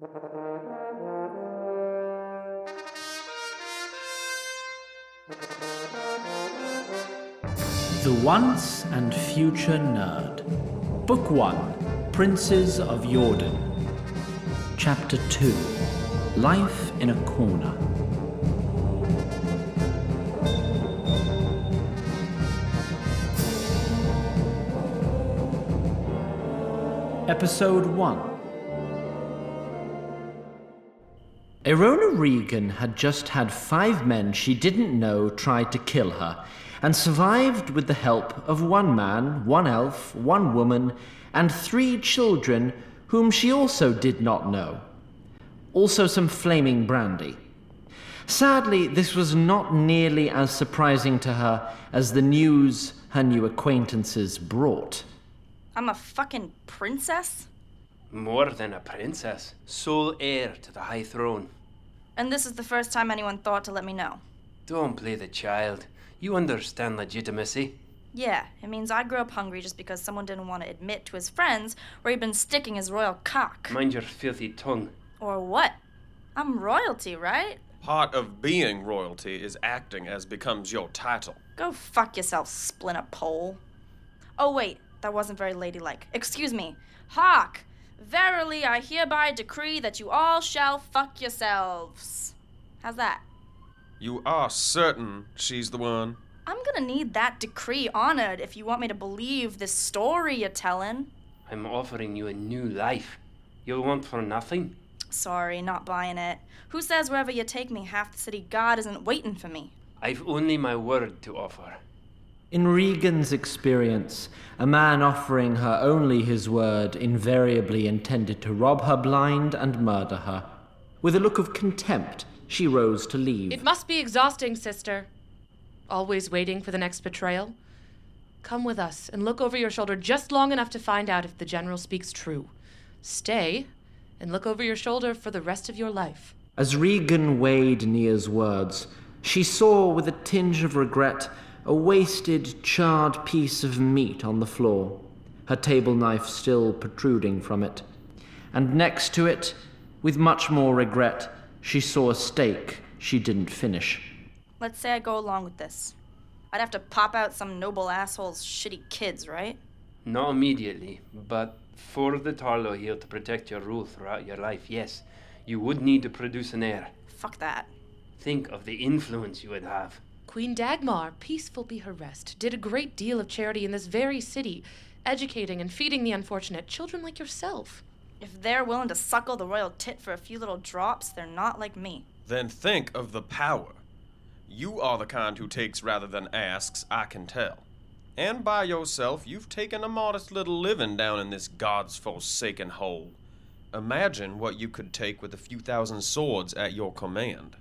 The Once and Future Nerd. Book 1 Princes of Jordan. Chapter 2 Life in a Corner. Episode 1 Erona Regan had just had five men she didn't know try to kill her, and survived with the help of one man, one elf, one woman, and three children whom she also did not know. Also, some flaming brandy. Sadly, this was not nearly as surprising to her as the news her new acquaintances brought. I'm a fucking princess? More than a princess, sole heir to the high throne. And this is the first time anyone thought to let me know. Don't play the child. You understand legitimacy. Yeah, it means I grew up hungry just because someone didn't want to admit to his friends where he'd been sticking his royal cock. Mind your filthy tongue. Or what? I'm royalty, right? Part of being royalty is acting as becomes your title. Go fuck yourself, splinter pole. Oh, wait, that wasn't very ladylike. Excuse me. Hark! Verily, I hereby decree that you all shall fuck yourselves. How's that? You are certain she's the one? I'm gonna need that decree honored if you want me to believe this story you're telling. I'm offering you a new life. You'll want for nothing. Sorry, not buying it. Who says wherever you take me, half the city god isn't waiting for me? I've only my word to offer. In Regan's experience, a man offering her only his word invariably intended to rob her blind and murder her. With a look of contempt, she rose to leave. It must be exhausting, sister. Always waiting for the next betrayal. Come with us and look over your shoulder just long enough to find out if the general speaks true. Stay and look over your shoulder for the rest of your life. As Regan weighed Nia's words, she saw with a tinge of regret a wasted, charred piece of meat on the floor, her table knife still protruding from it. And next to it, with much more regret, she saw a steak she didn't finish. Let's say I go along with this. I'd have to pop out some noble asshole's shitty kids, right? Not immediately, but for the Tarlo here to protect your rule throughout your life, yes, you would need to produce an heir. Fuck that. Think of the influence you would have. Queen Dagmar, peaceful be her rest, did a great deal of charity in this very city, educating and feeding the unfortunate children like yourself. If they're willing to suckle the royal tit for a few little drops, they're not like me. Then think of the power. You are the kind who takes rather than asks, I can tell. And by yourself, you've taken a modest little living down in this God's forsaken hole. Imagine what you could take with a few thousand swords at your command.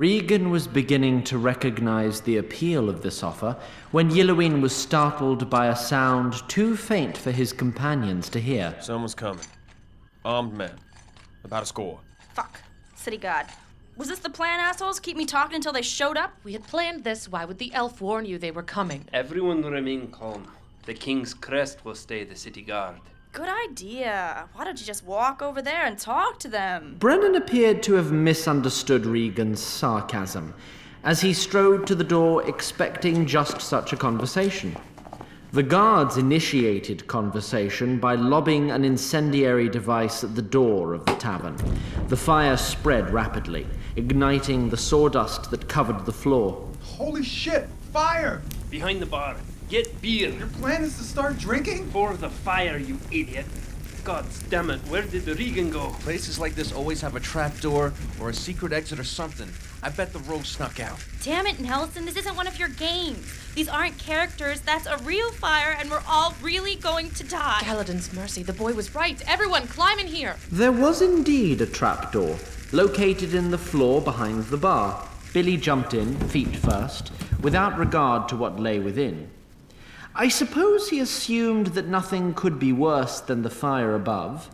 Regan was beginning to recognize the appeal of this offer when Yilloween was startled by a sound too faint for his companions to hear. Someone's coming. Armed men. About a score. Fuck. City guard. Was this the plan, assholes? Keep me talking until they showed up? We had planned this. Why would the elf warn you they were coming? Everyone remain calm. The king's crest will stay the city guard. Good idea. Why don't you just walk over there and talk to them? Brennen appeared to have misunderstood Regan's sarcasm as he strode to the door expecting just such a conversation. The guards initiated conversation by lobbing an incendiary device at the door of the tavern. The fire spread rapidly, igniting the sawdust that covered the floor. Holy shit! Fire! Behind the bar. Get beer. Your plan is to start drinking? For the fire, you idiot. God damn it, where did the Regan go? Places like this always have a trapdoor or a secret exit or something. I bet the rogue snuck out. Damn it, Nelson, this isn't one of your games. These aren't characters, that's a real fire, and we're all really going to die. Galadin's mercy, the boy was right. Everyone, climb in here. There was indeed a trapdoor, located in the floor behind the bar. Billy jumped in, feet first, without regard to what lay within. I suppose he assumed that nothing could be worse than the fire above.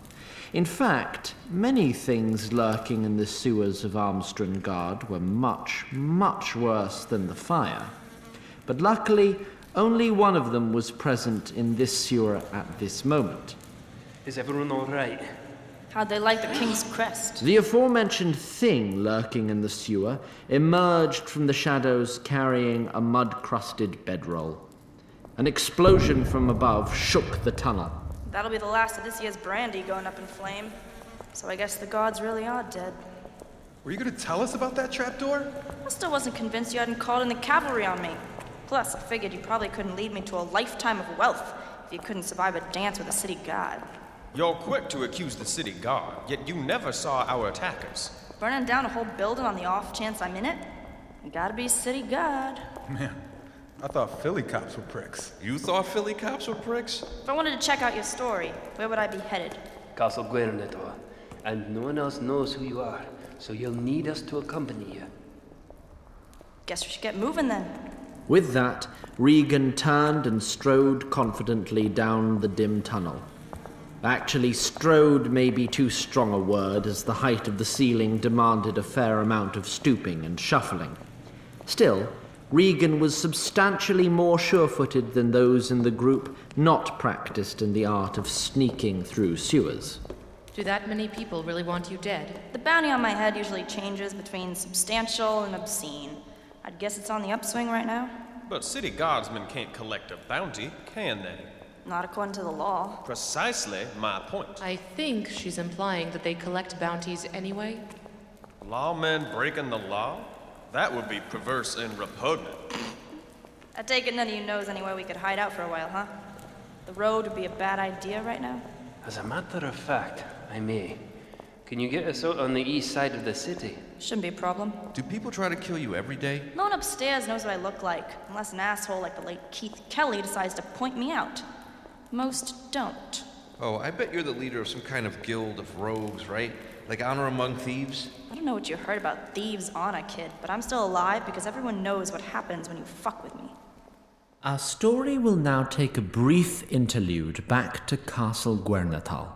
In fact, many things lurking in the sewers of Armstrungard were much, much worse than the fire. But luckily, only one of them was present in this sewer at this moment. Is everyone all right? How'd they like the king's crest? The aforementioned thing lurking in the sewer emerged from the shadows carrying a mud crusted bedroll. An explosion from above shook the tunnel. That'll be the last of this year's brandy going up in flame. So I guess the gods really are dead. Were you gonna tell us about that trapdoor? I still wasn't convinced you hadn't called in the cavalry on me. Plus, I figured you probably couldn't lead me to a lifetime of wealth if you couldn't survive a dance with a city god. You're quick to accuse the city guard, yet you never saw our attackers. Burning down a whole building on the off chance I'm in it? You gotta be city god. Man, I thought Philly cops were pricks. You thought Philly cops were pricks? If I wanted to check out your story, where would I be headed? Castle Guernator, and no one else knows who you are, so you'll need us to accompany you. Guess we should get moving then. With that, Regan turned and strode confidently down the dim tunnel. Actually, strode may be too strong a word, as the height of the ceiling demanded a fair amount of stooping and shuffling. Still, Regan was substantially more sure footed than those in the group not practiced in the art of sneaking through sewers. Do that many people really want you dead? The bounty on my head usually changes between substantial and obscene. I'd guess it's on the upswing right now. But city guardsmen can't collect a bounty, can they? Not according to the law. Precisely my point. I think she's implying that they collect bounties anyway. Lawmen breaking the law? That would be perverse and repugnant. I take it none of you knows anywhere we could hide out for a while, huh? The road would be a bad idea right now. As a matter of fact, I may. Can you get us out on the east side of the city? Shouldn't be a problem. Do people try to kill you every day? No one upstairs knows what I look like, unless an asshole like the late Keith Kelly decides to point me out. Most don't. Oh, I bet you're the leader of some kind of guild of rogues, right? Like Honor Among Thieves? I don't know what you heard about thieves honor, kid, but I'm still alive because everyone knows what happens when you fuck with me. Our story will now take a brief interlude back to Castle Guernatal.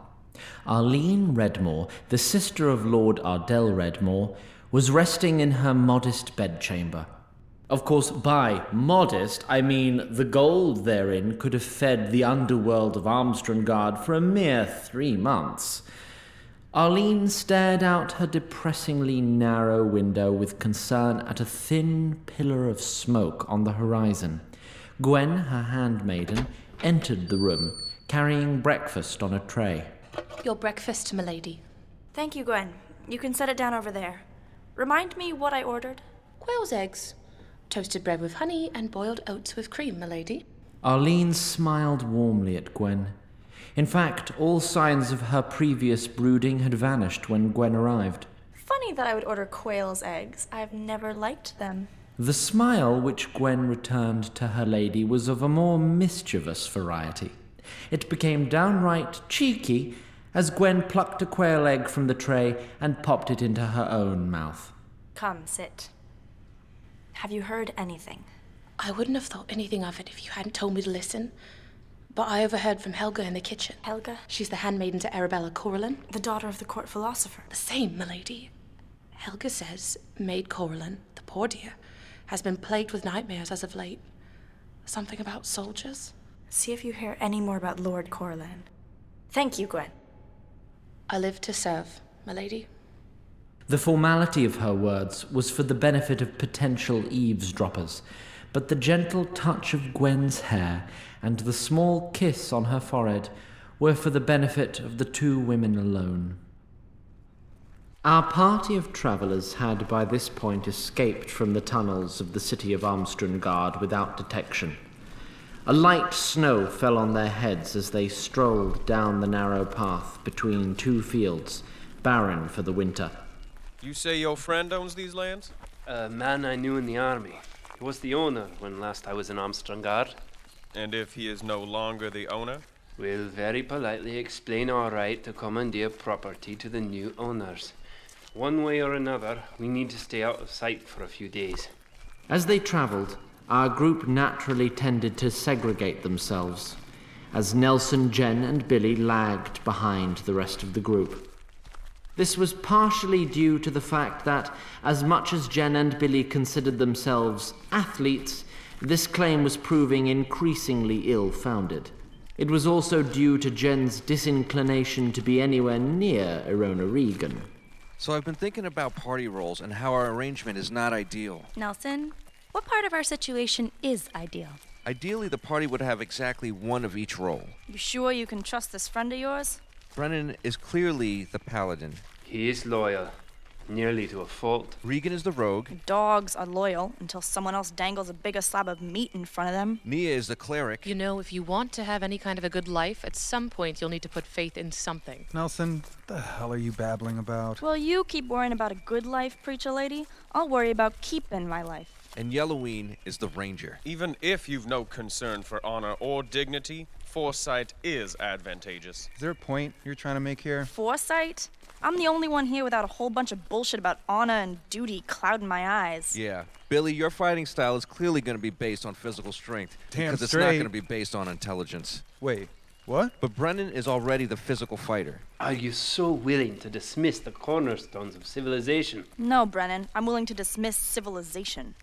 Arlene Redmore, the sister of Lord Ardell Redmore, was resting in her modest bedchamber. Of course, by modest, I mean the gold therein could have fed the underworld of Armstrungard for a mere three months. Arlene stared out her depressingly narrow window with concern at a thin pillar of smoke on the horizon. Gwen, her handmaiden, entered the room, carrying breakfast on a tray. Your breakfast, milady. Thank you, Gwen. You can set it down over there. Remind me what I ordered. Quail's eggs. Toasted bread with honey and boiled oats with cream, milady. Arlene smiled warmly at Gwen. In fact, all signs of her previous brooding had vanished when Gwen arrived. Funny that I would order quail's eggs. I've never liked them. The smile which Gwen returned to her lady was of a more mischievous variety. It became downright cheeky as Gwen plucked a quail egg from the tray and popped it into her own mouth. Come, sit. Have you heard anything? I wouldn't have thought anything of it if you hadn't told me to listen. But I overheard from Helga in the kitchen. Helga? She's the handmaiden to Arabella Coralin. The daughter of the court philosopher. The same, milady. Helga says Maid Coralin, the poor dear, has been plagued with nightmares as of late. Something about soldiers? See if you hear any more about Lord Corlan. Thank you, Gwen. I live to serve, milady. The formality of her words was for the benefit of potential eavesdroppers, but the gentle touch of Gwen's hair and the small kiss on her forehead were for the benefit of the two women alone. Our party of travellers had by this point escaped from the tunnels of the city of Armstrungard without detection. A light snow fell on their heads as they strolled down the narrow path between two fields, barren for the winter. You say your friend owns these lands? A man I knew in the army. He was the owner when last I was in Armstrungard. And if he is no longer the owner? We'll very politely explain our right to commandeer property to the new owners. One way or another, we need to stay out of sight for a few days. As they travelled, our group naturally tended to segregate themselves, as Nelson, Jen, and Billy lagged behind the rest of the group. This was partially due to the fact that, as much as Jen and Billy considered themselves athletes, this claim was proving increasingly ill founded. It was also due to Jen's disinclination to be anywhere near Erona Regan. So I've been thinking about party roles and how our arrangement is not ideal. Nelson, what part of our situation is ideal? Ideally, the party would have exactly one of each role. You sure you can trust this friend of yours? Brennen is clearly the paladin. He is loyal, nearly to a fault. Regan is the rogue. Dogs are loyal until someone else dangles a bigger slab of meat in front of them. Mia is the cleric. You know, if you want to have any kind of a good life, at some point you'll need to put faith in something. Nelson, what the hell are you babbling about? Well, you keep worrying about a good life, preacher lady. I'll worry about keeping my life. And Yellowween is the ranger. Even if you've no concern for honor or dignity, foresight is advantageous. Is there a point you're trying to make here? Foresight? I'm the only one here without a whole bunch of bullshit about honor and duty clouding my eyes. Yeah. Billy, your fighting style is clearly going to be based on physical strength. Damn because it's not going to be based on intelligence. Wait, what? But Brennen is already the physical fighter. Are you so willing to dismiss the cornerstones of civilization? No, Brennen. I'm willing to dismiss civilization.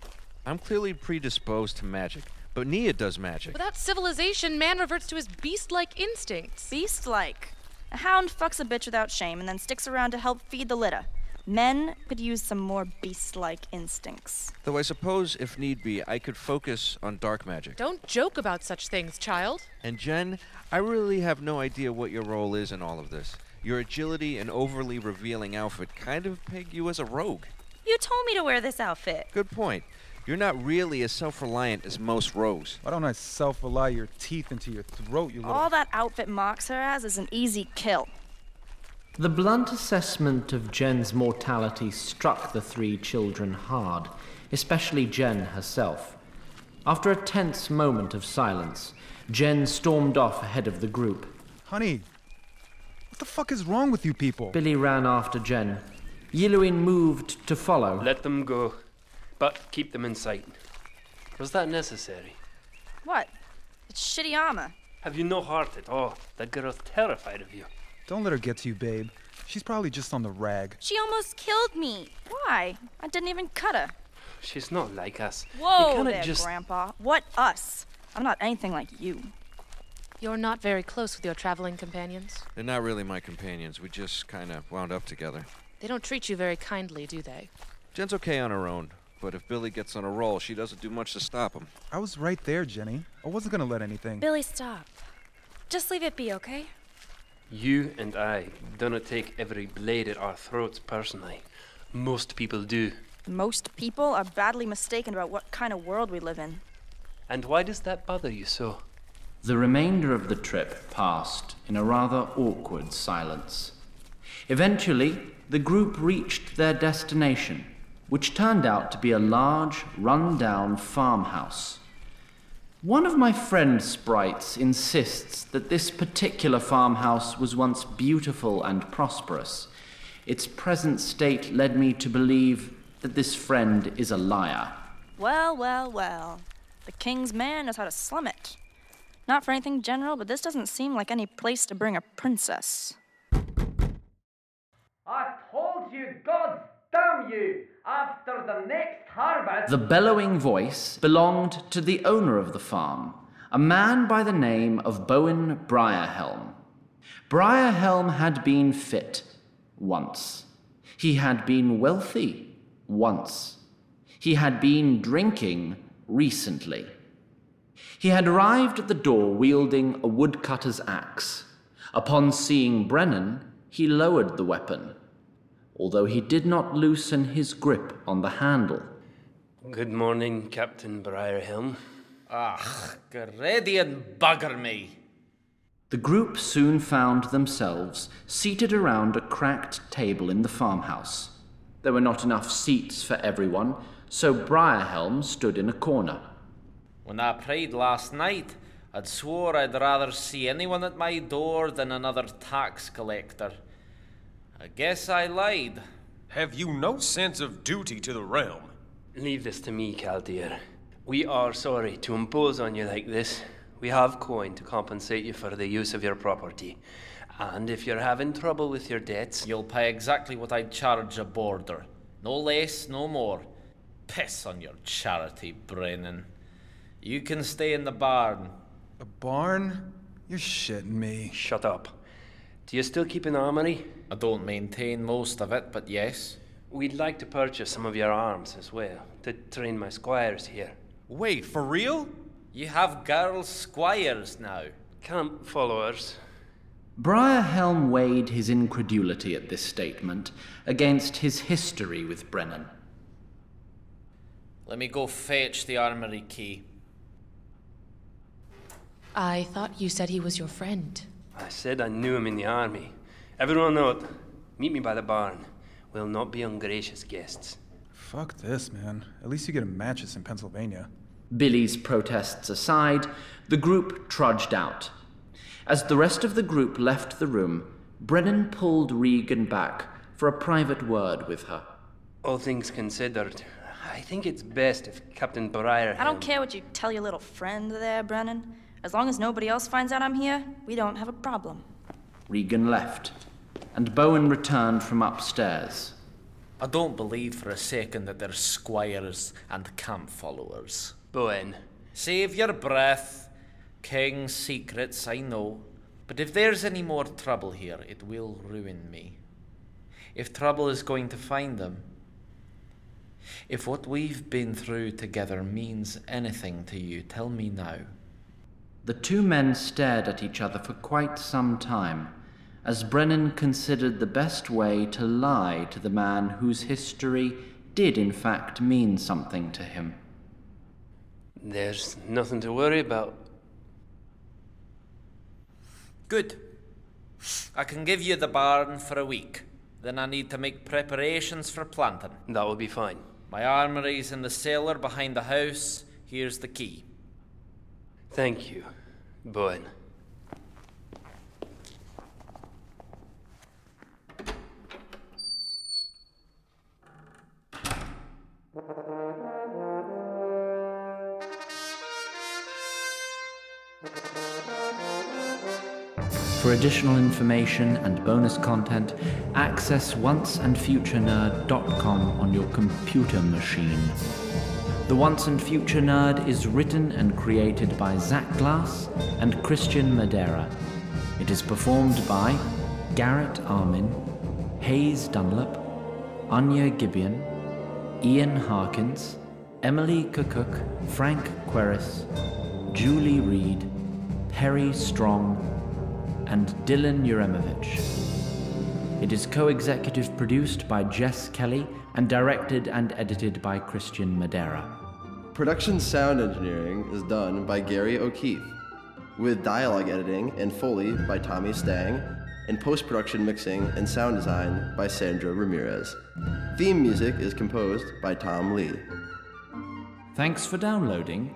I'm clearly predisposed to magic, but Nia does magic. Without civilization, man reverts to his beast like instincts. Beast like. A hound fucks a bitch without shame and then sticks around to help feed the litter. Men could use some more beast like instincts. Though I suppose, if need be, I could focus on dark magic. Don't joke about such things, child. And Jen, I really have no idea what your role is in all of this. Your agility and overly revealing outfit kind of peg you as a rogue. You told me to wear this outfit. Good point. You're not really as self reliant as most rogues. Why don't I self-rely your teeth into your throat, you little. All that outfit mocks her as is an easy kill. The blunt assessment of Jen's mortality struck the three children hard, especially Jen herself. After a tense moment of silence, Jen stormed off ahead of the group. Honey, what the fuck is wrong with you people? Billy ran after Jen. Yiluin moved to follow. Let them go, but keep them in sight. Was that necessary? What? It's shitty armor. Have you no heart at all? That girl's terrified of you. Don't let her get to you, babe. She's probably just on the rag. She almost killed me. Why? I didn't even cut her. She's not like us. Whoa there, just Grandpa. What us? I'm not anything like you. You're not very close with your traveling companions. They're not really my companions. We just kind of wound up together. They don't treat you very kindly, do they? Jen's okay on her own, but if Billy gets on a roll, she doesn't do much to stop him. I was right there, Jenny. I wasn't gonna let anything. Billy, stop. Just leave it be, okay? You and I do not take every blade at our throats personally. Most people do. Most people are badly mistaken about what kind of world we live in. And why does that bother you so? The remainder of the trip passed in a rather awkward silence. Eventually, the group reached their destination, which turned out to be a large, run-down farmhouse. One of my friend sprites insists that this particular farmhouse was once beautiful and prosperous. Its present state led me to believe that this friend is a liar. Well, well, well. The king's man knows how to slum it. Not for anything general, but this doesn't seem like any place to bring a princess. I told you, God damn you! After the next harvest. The bellowing voice belonged to the owner of the farm, a man by the name of Bowen Briarhelm. Briarhelm had been fit once. He had been wealthy once. He had been drinking recently. He had arrived at the door wielding a woodcutter's axe. Upon seeing Brennen, he lowered the weapon, although he did not loosen his grip on the handle. Good morning, Captain Briarhelm. Ach, get ready and bugger me. The group soon found themselves seated around a cracked table in the farmhouse. There were not enough seats for everyone, so Briarhelm stood in a corner. When I prayed last night, I'd swore I'd rather see anyone at my door than another tax collector. I guess I lied. Have you no sense of duty to the realm? Leave this to me, Caldear. We are sorry to impose on you like this. We have coin to compensate you for the use of your property. And if you're having trouble with your debts, You'll pay exactly what I'd charge a boarder. No less, no more. Piss on your charity, Brennen. You can stay in the barn. A barn? You're shitting me. Shut up. Do you still keep an armory? I don't maintain most of it, but yes. We'd like to purchase some of your arms as well, to train my squires here. Wait, for real? You have girl squires now. Camp followers. Briarhelm weighed his incredulity at this statement against his history with Brennen. Let me go fetch the armory key. I thought you said he was your friend. I said I knew him in the army. Everyone note, meet me by the barn. We'll not be ungracious guests. Fuck this, man. At least you get a mattress in Pennsylvania. Billy's protests aside, the group trudged out. As the rest of the group left the room, Brennen pulled Regan back for a private word with her. All things considered, I think it's best if Captain Briar. I don't care what you tell your little friend there, Brennen. As long as nobody else finds out I'm here, we don't have a problem. Regan left, and Bowen returned from upstairs. I don't believe for a second that they're squires and camp followers. Bowen. Save your breath. King's secrets, I know. But if there's any more trouble here, it will ruin me. If trouble is going to find them, if what we've been through together means anything to you, tell me now. The two men stared at each other for quite some time, as Brennen considered the best way to lie to the man whose history did in fact mean something to him. There's nothing to worry about. Good. I can give you the barn for a week. Then I need to make preparations for planting. That will be fine. My armory's in the cellar behind the house. Here's the key. Thank you, Bowen. For additional information and bonus content, access onceandfuturenerd.com on your computer machine. The Once and Future Nerd is written and created by Zach Glass and Christian Madera. It is performed by Garrett Armin, Hayes Dunlop, Anya Gibeon, Ian Harkins, Emily Cook, Frank Queris, Julie Reed, Perry Strong, and Dylan Uremovich. It is co executive produced by Jess Kelly and directed and edited by Christian Madera. Production sound engineering is done by Gary O'Keefe, with dialogue editing and Foley by Tommy Stang, and post production mixing and sound design by Sandra Ramirez. Theme music is composed by Tom Lee. Thanks for downloading